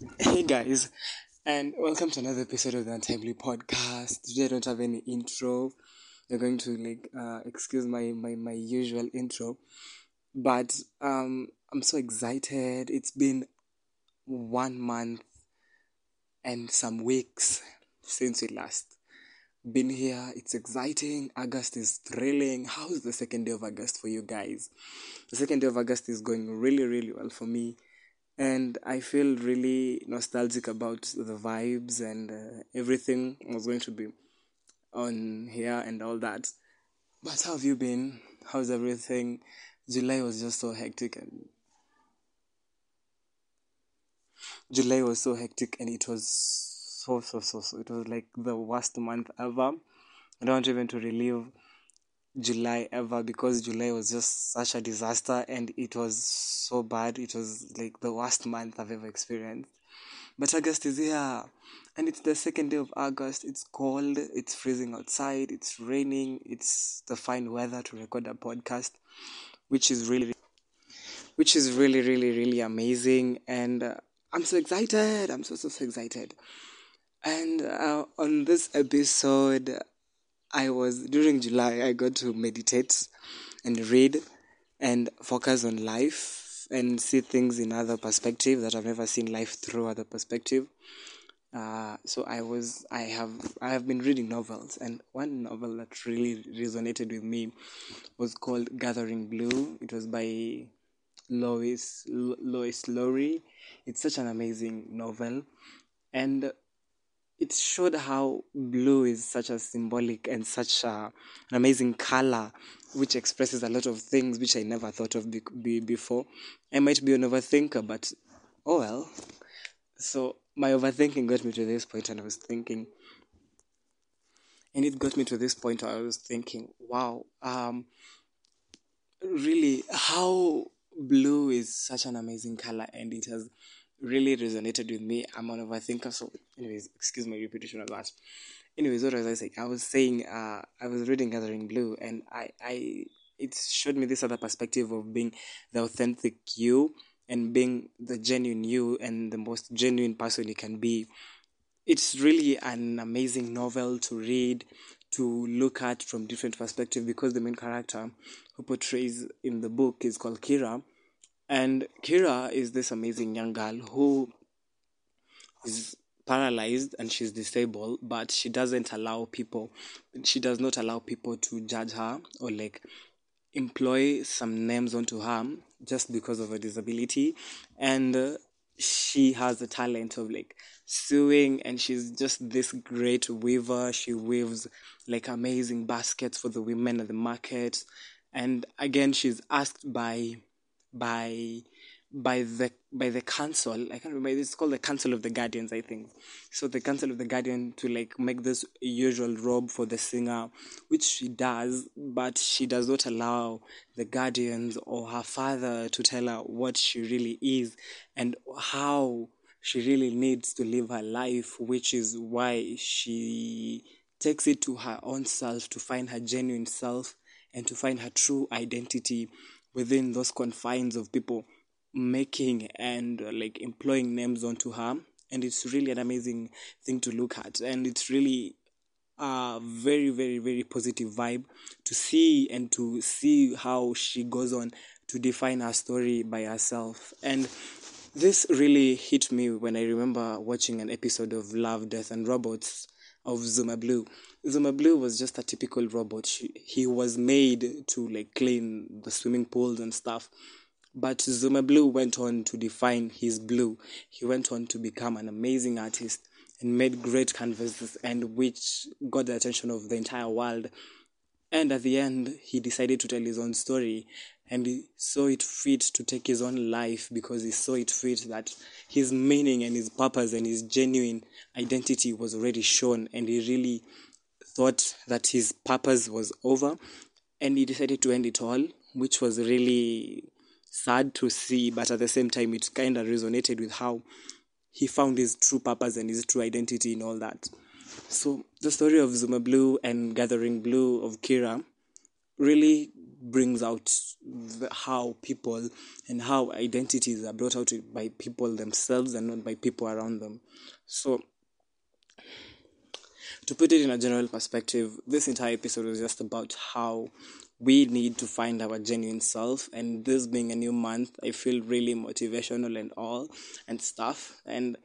Hey guys, and welcome to another episode of the Untimely Podcast. Today I don't have any intro. You're going to like uh, excuse my, my my usual intro, but um I'm so excited. It's been one month and some weeks since we last been here. It's exciting. August is thrilling. How is the second day of August for you guys? The second day of August is going really really well for me and I feel really nostalgic about the vibes and uh, everything was going to be on here and all that. But how have you been? How's everything? July was just so hectic and July was so hectic and it was so so so so it was like the worst month ever. I don't want even to relive July ever because July was just such a disaster and it was so bad. It was like the worst month I've ever experienced. But August is here and it's the second day of August. It's cold, it's freezing outside, it's raining, it's the fine weather to record a podcast, which is really, which is really, really, really amazing. And uh, I'm so excited. I'm so, so, so excited. And uh, on this episode, I was during July I got to meditate and read and focus on life and see things in other perspective that I've never seen life through other perspective. Uh, so I was I have I have been reading novels and one novel that really resonated with me was called Gathering Blue. It was by Lois Lois Lowry. It's such an amazing novel and it showed how blue is such a symbolic and such a, an amazing color which expresses a lot of things which I never thought of be, be, before. I might be an overthinker, but oh well. So my overthinking got me to this point, and I was thinking, and it got me to this point I was thinking, wow, um, really, how blue is such an amazing color, and it has really resonated with me. I'm an overthinker, so anyways, excuse my repetition of that. Anyways, what was I saying? I was saying uh, I was reading Gathering Blue, and I, I it showed me this other perspective of being the authentic you and being the genuine you and the most genuine person you can be. It's really an amazing novel to read, to look at from different perspective because the main character who portrays in the book is called Kira and Kira is this amazing young girl who is paralyzed and she's disabled, but she doesn't allow people, she does not allow people to judge her or like employ some names onto her just because of her disability. And uh, she has a talent of like sewing and she's just this great weaver. She weaves like amazing baskets for the women at the market. And again, she's asked by by by the by the council. I can't remember. It's called the council of the guardians i think. So the council of the guardian to like make this usual robe for the singer which she does but she does not allow the guardians or her father to tell her what she really is and how she really needs to live her life which is why she takes it to her own self to find her genuine self and to find her true identity within those confines of people making and uh, like employing names onto her. And it's really an amazing thing to look at. And it's really a very very very positive vibe to see and to see how she goes on to define her story by herself. And this really hit me when i remember watching an episode of love death and robots of Zuma Blue. Zuma Blue was just a typical robot. She, he was made to like clean the swimming pools and stuff. But Zuma Blue went on to define his blue. He went on to become an amazing artist and made great canvases and which got the attention of the entire world. And at the end, he decided to tell his own story. And he saw it fit to take his own life because he saw it fit that his meaning and his purpose and his genuine identity was already shown. And he really thought that his purpose was over. And he decided to end it all which was really sad to see. But at the same time it kind of resonated with how he found his true purpose and his true identity and all that so the story of zuma blue and gathering blue of kira really brings out the, how people and how identities are brought out by people themselves and not by people around them. So, to put it in a general perspective, this entire episode was just about how we need to find our genuine self. And this being a new month, I feel really motivational and all and stuff. And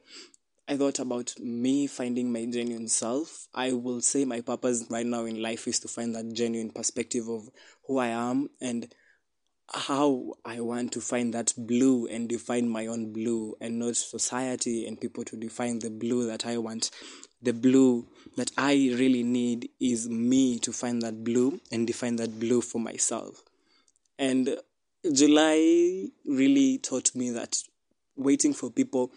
I thought about me finding my genuine self. I will say my purpose right now in life is to find that genuine perspective of who I am and how I want to find that blue and define my own blue and not society and people to define the blue that I want. The blue that I really need is me to find that blue and define that blue for myself. And July really taught me that waiting for people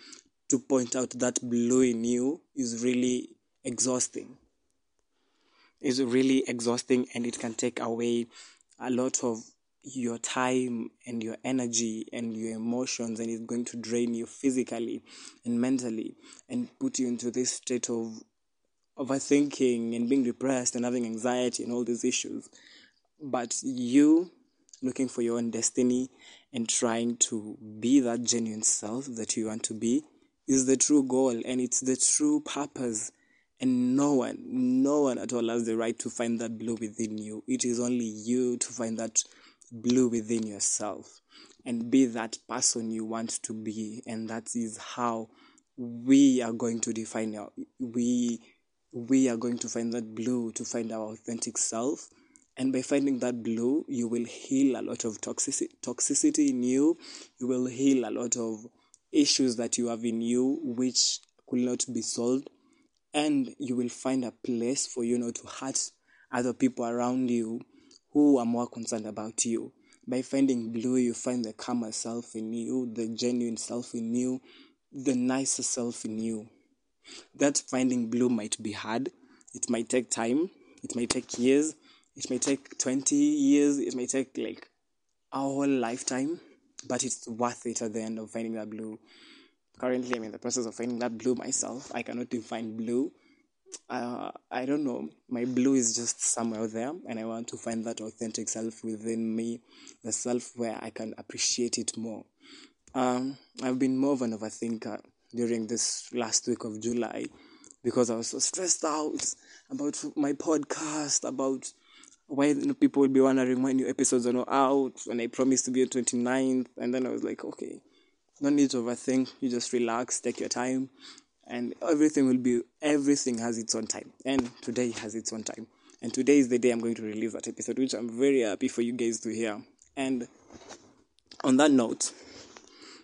to point out that blue in you is really exhausting. It's really exhausting and it can take away a lot of your time and your energy and your emotions and it's going to drain you physically and mentally and put you into this state of overthinking and being depressed and having anxiety and all these issues but you looking for your own destiny and trying to be that genuine self that you want to be is the true goal and it's the true purpose. And no one no one at all has the right to find that blue within you. It is only you to find that blue within yourself. And be that person you want to be. And that is how we are going to define our we we are going to find that blue to find our authentic self. And by finding that blue you will heal a lot of toxicity toxicity in you. You will heal a lot of issues that you have in you which could not be solved and you will find a place for you not to hurt other people around you who are more concerned about you. By finding blue, you find the calmer self in you, the genuine self in you, the nicer self in you. That finding blue might be hard. It might take time. It might take years. It may take 20 years. It may take like a whole lifetime, but it's worth it at the end of finding that blue. Currently, I'm in the process of finding that blue myself. I cannot define blue uh, I don't know. My blue is just somewhere there, and I want to find that authentic self within me, the self where I can appreciate it more. Um, I've been more of an overthinker during this last week of July because I was so stressed out about my podcast, about why people will be wondering why new episodes are not out, and I promised to be on 29th, and then I was like, okay, no need to overthink, you just relax, take your time, and everything will be everything has its own time and today has its own time and today is the day i'm going to release that episode which i'm very happy for you guys to hear and on that note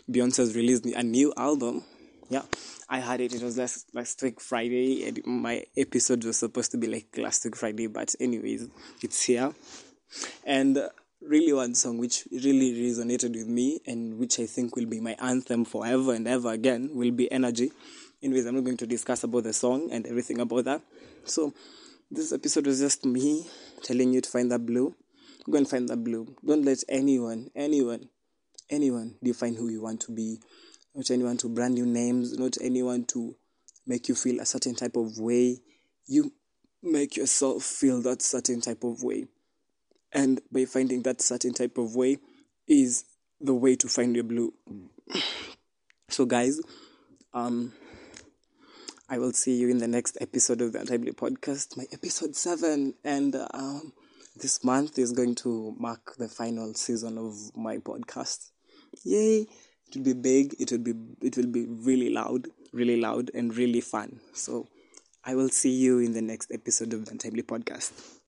beyonce has released a new album yeah i had it it was last last week friday and my episode was supposed to be like last week friday but anyways it's here. And uh, really one song which really resonated with me and which i think will be my anthem forever and ever again will be energy. Anyways i'm not going to discuss about the song and everything about that. So this episode was just me telling you to find that blue. Go and find that blue. Don't let anyone anyone anyone define who you want to be not anyone to brand new names not anyone to make you feel a certain type of way you make yourself feel that certain type of way and by finding that certain type of way is the way to find your blue so guys um I will see you in the next episode of the Untimely Podcast, my episode seven, and um, this month is going to mark the final season of my podcast. Yay! It will be big. It will be it will be really loud, really loud, and really fun. So, I will see you in the next episode of the Untimely Podcast.